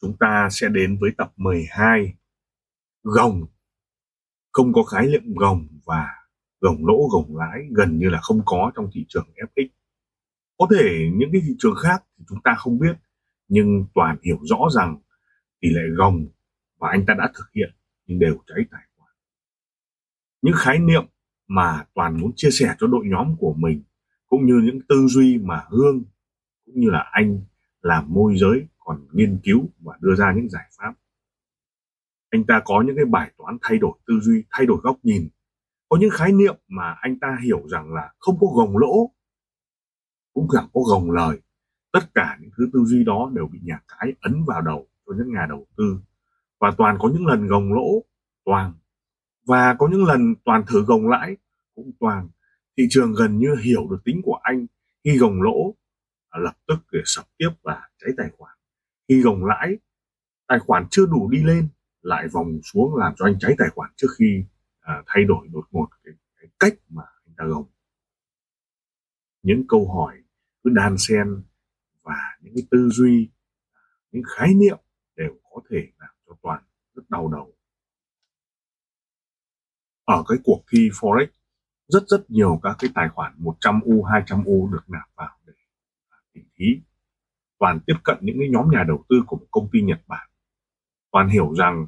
chúng ta sẽ đến với tập 12 Gồng. Không có khái niệm gồng và gồng lỗ, gồng lãi gần như là không có trong thị trường FX Có thể những cái thị trường khác thì chúng ta không biết, nhưng Toàn hiểu rõ rằng tỷ lệ gồng và anh ta đã thực hiện nhưng đều cháy tài khoản. Những khái niệm mà Toàn muốn chia sẻ cho đội nhóm của mình, cũng như những tư duy mà Hương, cũng như là anh làm môi giới còn nghiên cứu và đưa ra những giải pháp. Anh ta có những cái bài toán thay đổi tư duy, thay đổi góc nhìn. Có những khái niệm mà anh ta hiểu rằng là không có gồng lỗ, cũng chẳng có gồng lời. Tất cả những thứ tư duy đó đều bị nhà cái ấn vào đầu cho những nhà đầu tư. Và toàn có những lần gồng lỗ, toàn. Và có những lần toàn thử gồng lãi, cũng toàn. Thị trường gần như hiểu được tính của anh. Khi gồng lỗ, lập tức để sập tiếp và cháy tài khoản khi gồng lãi tài khoản chưa đủ đi lên lại vòng xuống làm cho anh cháy tài khoản trước khi à, thay đổi đột ngột cái, cái cách mà anh ta gồng. Những câu hỏi cứ đan xen và những cái tư duy những khái niệm đều có thể làm cho toàn rất đau đầu. Ở cái cuộc thi forex rất rất nhiều các cái tài khoản 100 u 200 u được nạp vào để à, tỉ thí toàn tiếp cận những cái nhóm nhà đầu tư của một công ty Nhật Bản, toàn hiểu rằng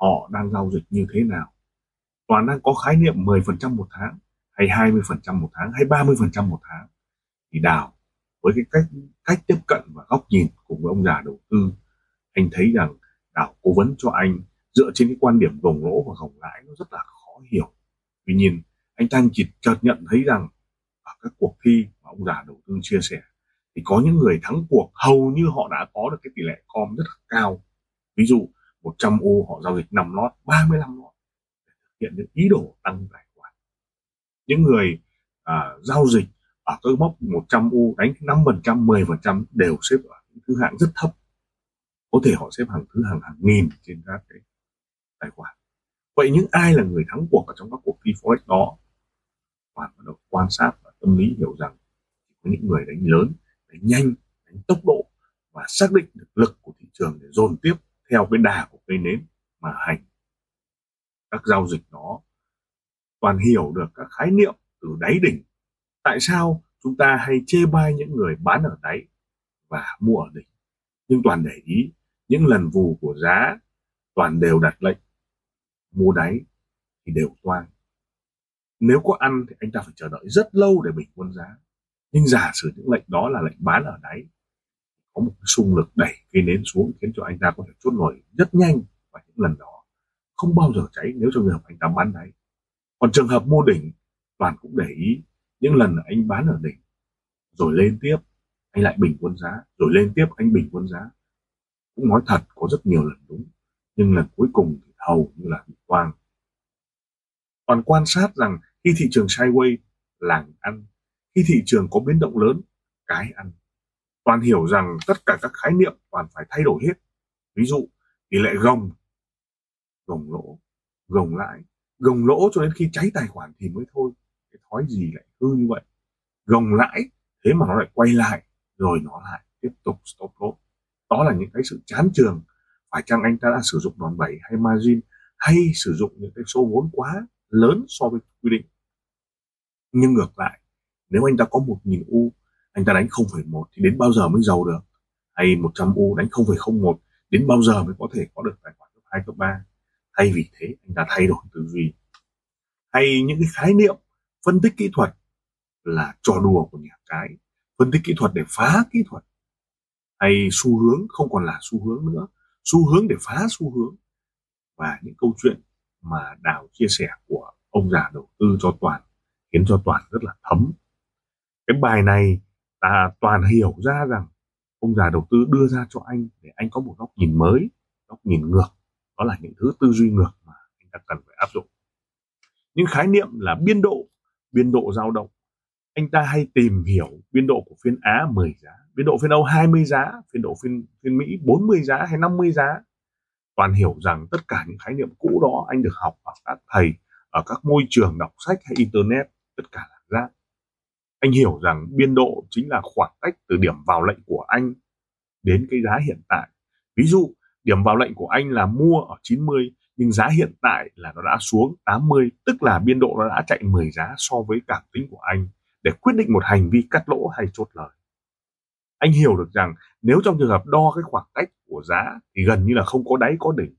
họ đang giao dịch như thế nào, toàn đang có khái niệm 10% một tháng hay 20% một tháng hay 30% một tháng thì đào với cái cách cách tiếp cận và góc nhìn cùng với ông già đầu tư, anh thấy rằng đào cố vấn cho anh dựa trên cái quan điểm gồng lỗ và gồng lãi nó rất là khó hiểu. Tuy nhiên, anh ta chỉ chợt nhận thấy rằng ở các cuộc thi mà ông già đầu tư chia sẻ thì có những người thắng cuộc hầu như họ đã có được cái tỷ lệ com rất là cao. Ví dụ 100 ô họ giao dịch 5 lót 35 lót để thực hiện những ý đồ tăng tài khoản. Những người à, giao dịch ở các mốc 100 u đánh 5% 10% đều xếp ở những thứ hạng rất thấp. Có thể họ xếp hàng thứ hàng hàng nghìn trên các cái tài khoản. Vậy những ai là người thắng cuộc ở trong các cuộc thi forex đó? Bạn bắt đầu quan sát và tâm lý hiểu rằng có những người đánh lớn đánh nhanh, đánh tốc độ và xác định được lực của thị trường để dồn tiếp theo cái đà của cây nến mà hành. Các giao dịch đó toàn hiểu được các khái niệm từ đáy đỉnh. Tại sao chúng ta hay chê bai những người bán ở đáy và mua ở đỉnh? Nhưng toàn để ý, những lần vù của giá toàn đều đặt lệnh mua đáy thì đều toang. Nếu có ăn thì anh ta phải chờ đợi rất lâu để bình quân giá nhưng giả sử những lệnh đó là lệnh bán ở đáy, có một cái xung lực đẩy cây nến xuống khiến cho anh ta có thể chốt nổi rất nhanh và những lần đó. Không bao giờ cháy nếu trong trường hợp anh ta bán đáy. Còn trường hợp mua đỉnh, toàn cũng để ý những lần anh bán ở đỉnh, rồi lên tiếp, anh lại bình quân giá, rồi lên tiếp, anh bình quân giá. Cũng nói thật, có rất nhiều lần đúng, nhưng lần cuối cùng thì hầu như là bị quang. Toàn quan sát rằng khi thị trường sideways, làng ăn khi thị trường có biến động lớn, cái ăn. Toàn hiểu rằng tất cả các khái niệm toàn phải thay đổi hết. Ví dụ, tỷ lệ gồng. Gồng lỗ. Gồng lãi gồng lỗ cho đến khi cháy tài khoản thì mới thôi. Cái thói gì lại hư như vậy. Gồng lãi, thế mà nó lại quay lại, rồi nó lại tiếp tục stop loss. Đó là những cái sự chán trường. Phải chăng anh ta đã sử dụng đòn bẩy hay margin, hay sử dụng những cái số vốn quá lớn so với quy định? Nhưng ngược lại nếu anh ta có một nghìn u anh ta đánh 0,1 thì đến bao giờ mới giàu được? Hay 100 u đánh 0,01 đến bao giờ mới có thể có được tài khoản cấp 2 cấp 3 thay vì thế anh ta thay đổi tư duy. Hay những cái khái niệm phân tích kỹ thuật là trò đùa của nhà cái phân tích kỹ thuật để phá kỹ thuật. Hay xu hướng không còn là xu hướng nữa xu hướng để phá xu hướng. Và những câu chuyện mà đào chia sẻ của ông già đầu tư cho toàn khiến cho toàn rất là thấm cái bài này ta toàn hiểu ra rằng ông già đầu tư đưa ra cho anh để anh có một góc nhìn mới, góc nhìn ngược. Đó là những thứ tư duy ngược mà anh ta cần phải áp dụng. Những khái niệm là biên độ biên độ dao động. Anh ta hay tìm hiểu biên độ của phiên Á 10 giá, biên độ phiên Âu 20 giá biên độ phiên phiên Mỹ 40 giá hay 50 giá. Toàn hiểu rằng tất cả những khái niệm cũ đó anh được học ở các thầy, ở các môi trường đọc sách hay internet, tất cả là rác anh hiểu rằng biên độ chính là khoảng cách từ điểm vào lệnh của anh đến cái giá hiện tại. Ví dụ, điểm vào lệnh của anh là mua ở 90 nhưng giá hiện tại là nó đã xuống 80 tức là biên độ nó đã chạy 10 giá so với cảm tính của anh để quyết định một hành vi cắt lỗ hay chốt lời. Anh hiểu được rằng nếu trong trường hợp đo cái khoảng cách của giá thì gần như là không có đáy có đỉnh,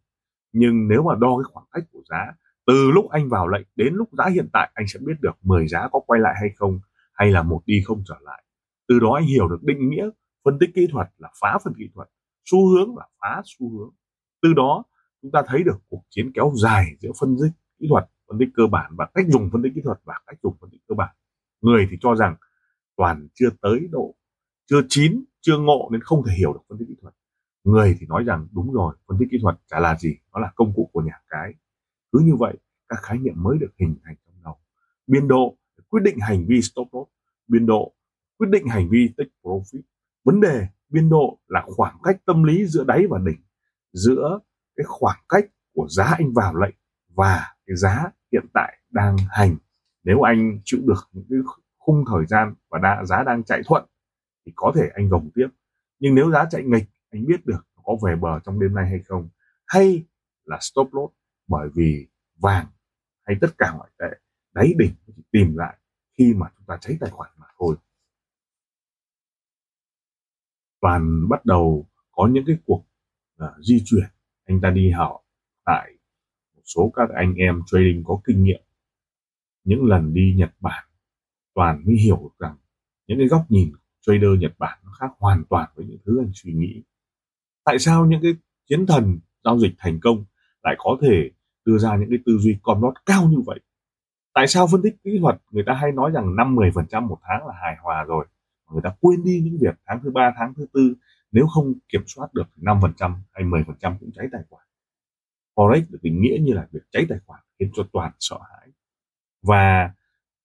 nhưng nếu mà đo cái khoảng cách của giá từ lúc anh vào lệnh đến lúc giá hiện tại, anh sẽ biết được 10 giá có quay lại hay không hay là một đi không trở lại. Từ đó anh hiểu được định nghĩa, phân tích kỹ thuật là phá phân kỹ thuật, xu hướng là phá xu hướng. Từ đó, chúng ta thấy được cuộc chiến kéo dài giữa phân tích kỹ thuật, phân tích cơ bản và cách dùng phân tích kỹ thuật và cách dùng phân tích cơ bản. Người thì cho rằng toàn chưa tới độ, chưa chín, chưa ngộ nên không thể hiểu được phân tích kỹ thuật. Người thì nói rằng đúng rồi, phân tích kỹ thuật chả là gì, nó là công cụ của nhà cái. Cứ như vậy, các khái niệm mới được hình thành trong đầu. Biên độ quyết định hành vi stop loss biên độ quyết định hành vi take profit. Vấn đề biên độ là khoảng cách tâm lý giữa đáy và đỉnh giữa cái khoảng cách của giá anh vào lệnh và cái giá hiện tại đang hành. Nếu anh chịu được những cái khung thời gian và đa, giá đang chạy thuận thì có thể anh gồng tiếp. Nhưng nếu giá chạy nghịch anh biết được có về bờ trong đêm nay hay không. Hay là stop loss bởi vì vàng hay tất cả ngoại tệ đáy đỉnh chỉ tìm lại khi mà chúng ta cháy tài khoản mà thôi. Toàn bắt đầu có những cái cuộc uh, di chuyển. Anh ta đi học tại một số các anh em trading có kinh nghiệm. Những lần đi Nhật Bản toàn mới hiểu được rằng những cái góc nhìn trader Nhật Bản nó khác hoàn toàn với những thứ anh suy nghĩ. Tại sao những cái chiến thần giao dịch thành công lại có thể đưa ra những cái tư duy con lót cao như vậy? Tại sao phân tích kỹ thuật người ta hay nói rằng năm 10 phần trăm một tháng là hài hòa rồi? Người ta quên đi những việc tháng thứ ba, tháng thứ tư, nếu không kiểm soát được năm phần trăm hay 10 phần trăm cũng cháy tài khoản. Forex được định nghĩa như là việc cháy tài khoản khiến cho toàn sợ hãi. Và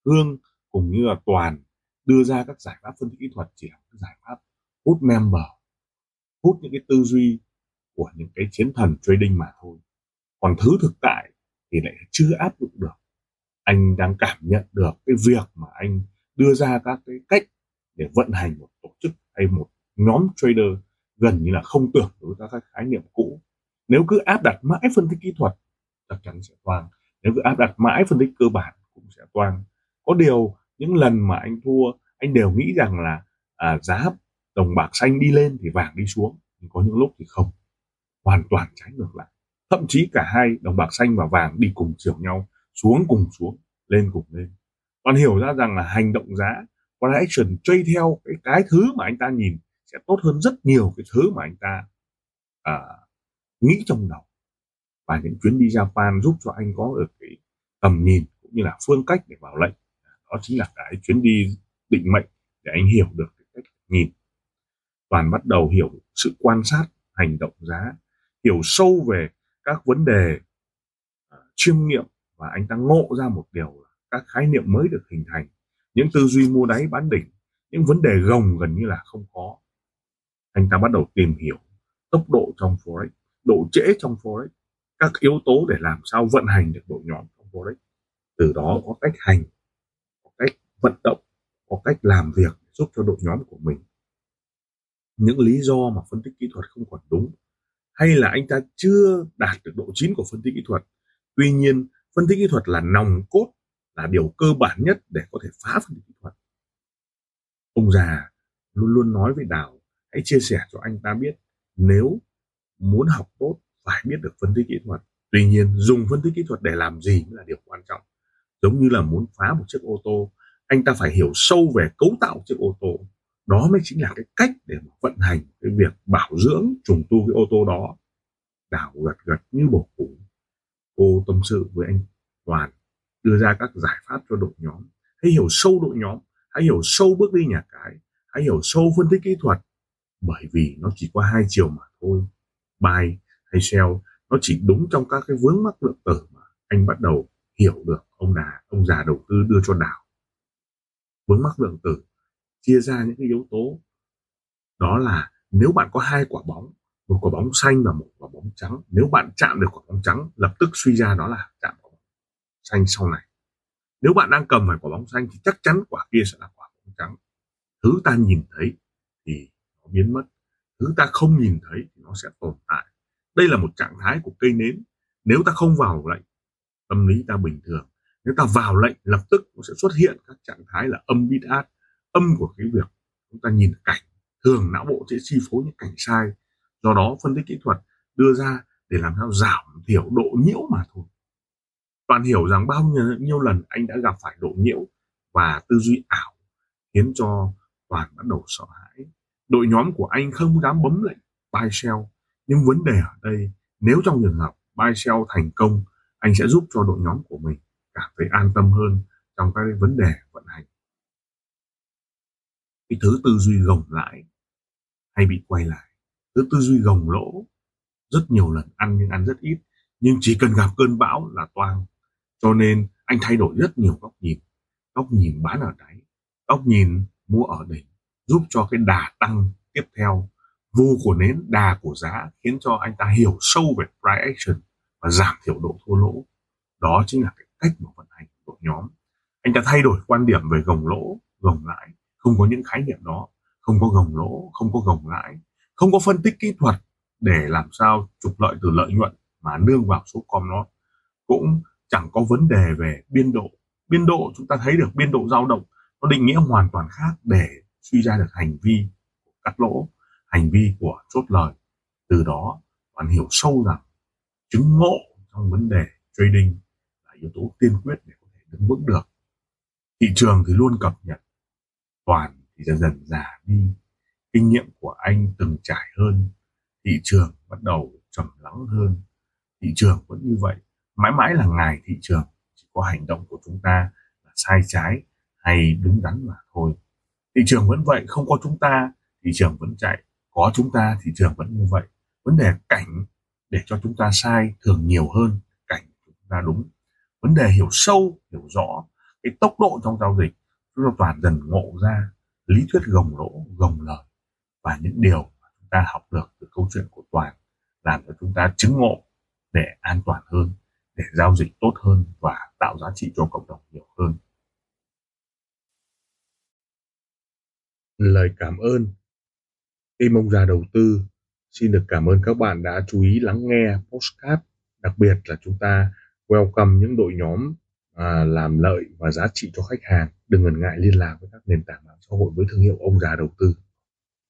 hương cùng như là toàn đưa ra các giải pháp phân tích kỹ thuật chỉ là các giải pháp hút member, hút những cái tư duy của những cái chiến thần trading mà thôi. Còn thứ thực tại thì lại chưa áp dụng được anh đang cảm nhận được cái việc mà anh đưa ra các cái cách để vận hành một tổ chức hay một nhóm trader gần như là không tưởng đối với các khái niệm cũ. Nếu cứ áp đặt mãi phân tích kỹ thuật chắc chắn sẽ toang. Nếu cứ áp đặt mãi phân tích cơ bản cũng sẽ toang. Có điều những lần mà anh thua anh đều nghĩ rằng là à, giá đồng bạc xanh đi lên thì vàng đi xuống nhưng có những lúc thì không. Hoàn toàn trái ngược lại. Thậm chí cả hai đồng bạc xanh và vàng đi cùng chiều nhau xuống cùng xuống lên cùng lên. Bạn hiểu ra rằng là hành động giá con action trade theo cái cái thứ mà anh ta nhìn sẽ tốt hơn rất nhiều cái thứ mà anh ta à, nghĩ trong đầu. Và những chuyến đi Japan giúp cho anh có được cái tầm nhìn cũng như là phương cách để vào lệnh. Đó chính là cái chuyến đi định mệnh để anh hiểu được cái cách nhìn. Toàn bắt đầu hiểu sự quan sát hành động giá hiểu sâu về các vấn đề uh, chiêm nghiệm và anh ta ngộ ra một điều là các khái niệm mới được hình thành. Những tư duy mua đáy bán đỉnh, những vấn đề gồng gần như là không có. Anh ta bắt đầu tìm hiểu tốc độ trong forex, độ trễ trong forex, các yếu tố để làm sao vận hành được đội nhóm trong forex. Từ đó có cách hành, có cách vận động, có cách làm việc giúp cho đội nhóm của mình. Những lý do mà phân tích kỹ thuật không còn đúng, hay là anh ta chưa đạt được độ chín của phân tích kỹ thuật. Tuy nhiên phân tích kỹ thuật là nòng cốt, là điều cơ bản nhất để có thể phá phân tích kỹ thuật. Ông già luôn luôn nói với đào, hãy chia sẻ cho anh ta biết, nếu muốn học tốt, phải biết được phân tích kỹ thuật. Tuy nhiên, dùng phân tích kỹ thuật để làm gì mới là điều quan trọng. Giống như là muốn phá một chiếc ô tô, anh ta phải hiểu sâu về cấu tạo chiếc ô tô. Đó mới chính là cái cách để mà vận hành cái việc bảo dưỡng, trùng tu cái ô tô đó. Đảo gật gật như bổ củ cô tâm sự với anh toàn, đưa ra các giải pháp cho đội nhóm. Hãy hiểu sâu đội nhóm, hãy hiểu sâu bước đi nhà cái, hãy hiểu sâu phân tích kỹ thuật. Bởi vì nó chỉ qua hai chiều mà thôi. Buy hay sell nó chỉ đúng trong các cái vướng mắc lượng tử mà anh bắt đầu hiểu được. Ông đà ông già đầu tư đưa cho đảo vướng mắc lượng tử, chia ra những cái yếu tố. Đó là nếu bạn có hai quả bóng một quả bóng xanh và một quả bóng trắng. Nếu bạn chạm được quả bóng trắng, lập tức suy ra đó là chạm quả bóng xanh sau này. Nếu bạn đang cầm phải quả bóng xanh thì chắc chắn quả kia sẽ là quả bóng trắng. Thứ ta nhìn thấy thì nó biến mất. Thứ ta không nhìn thấy thì nó sẽ tồn tại. Đây là một trạng thái của cây nến. Nếu ta không vào lệnh, tâm lý ta bình thường. Nếu ta vào lệnh, lập tức nó sẽ xuất hiện các trạng thái là âm bít át, âm của cái việc chúng ta nhìn cảnh. Thường não bộ sẽ chi phối những cảnh sai do đó phân tích kỹ thuật đưa ra để làm sao giảm thiểu độ nhiễu mà thôi. Toàn hiểu rằng bao nhiêu, nhiêu lần anh đã gặp phải độ nhiễu và tư duy ảo khiến cho toàn bắt đầu sợ hãi. Đội nhóm của anh không dám bấm lệnh buy sell nhưng vấn đề ở đây nếu trong trường hợp buy sell thành công anh sẽ giúp cho đội nhóm của mình cảm thấy an tâm hơn trong các vấn đề vận hành. Cái thứ tư duy gồng lại hay bị quay lại cứ tư duy gồng lỗ. Rất nhiều lần ăn nhưng ăn rất ít. Nhưng chỉ cần gặp cơn bão là toang. Cho nên anh thay đổi rất nhiều góc nhìn. Góc nhìn bán ở đáy, góc nhìn mua ở đỉnh, giúp cho cái đà tăng tiếp theo. Vu của nến, đà của giá khiến cho anh ta hiểu sâu về price action và giảm thiểu độ thua lỗ. Đó chính là cái cách mà vận hành đội nhóm. Anh ta thay đổi quan điểm về gồng lỗ, gồng lãi. Không có những khái niệm đó. Không có gồng lỗ, không có gồng lãi không có phân tích kỹ thuật để làm sao trục lợi từ lợi nhuận mà nương vào số com nó. Cũng chẳng có vấn đề về biên độ. Biên độ chúng ta thấy được biên độ dao động nó định nghĩa hoàn toàn khác để suy ra được hành vi của cắt lỗ, hành vi của chốt lời. Từ đó, bạn hiểu sâu rằng chứng ngộ trong vấn đề trading là yếu tố tiên quyết để có thể đứng vững được. Thị trường thì luôn cập nhật, toàn thì dần dần già đi kinh nghiệm của anh từng trải hơn, thị trường bắt đầu trầm lắng hơn. Thị trường vẫn như vậy, mãi mãi là ngài thị trường, chỉ có hành động của chúng ta là sai trái hay đúng đắn mà thôi. Thị trường vẫn vậy, không có chúng ta, thị trường vẫn chạy. Có chúng ta, thị trường vẫn như vậy. Vấn đề cảnh để cho chúng ta sai thường nhiều hơn cảnh chúng ta đúng. Vấn đề hiểu sâu, hiểu rõ cái tốc độ trong giao dịch, chúng ta toàn dần ngộ ra lý thuyết gồng lỗ, gồng lời và những điều mà chúng ta học được từ câu chuyện của toàn làm cho chúng ta chứng ngộ để an toàn hơn để giao dịch tốt hơn và tạo giá trị cho cộng đồng nhiều hơn. Lời cảm ơn. Tim ông già đầu tư xin được cảm ơn các bạn đã chú ý lắng nghe postcard đặc biệt là chúng ta welcome những đội nhóm à, làm lợi và giá trị cho khách hàng. Đừng ngần ngại liên lạc với các nền tảng mạng xã hội với thương hiệu ông già đầu tư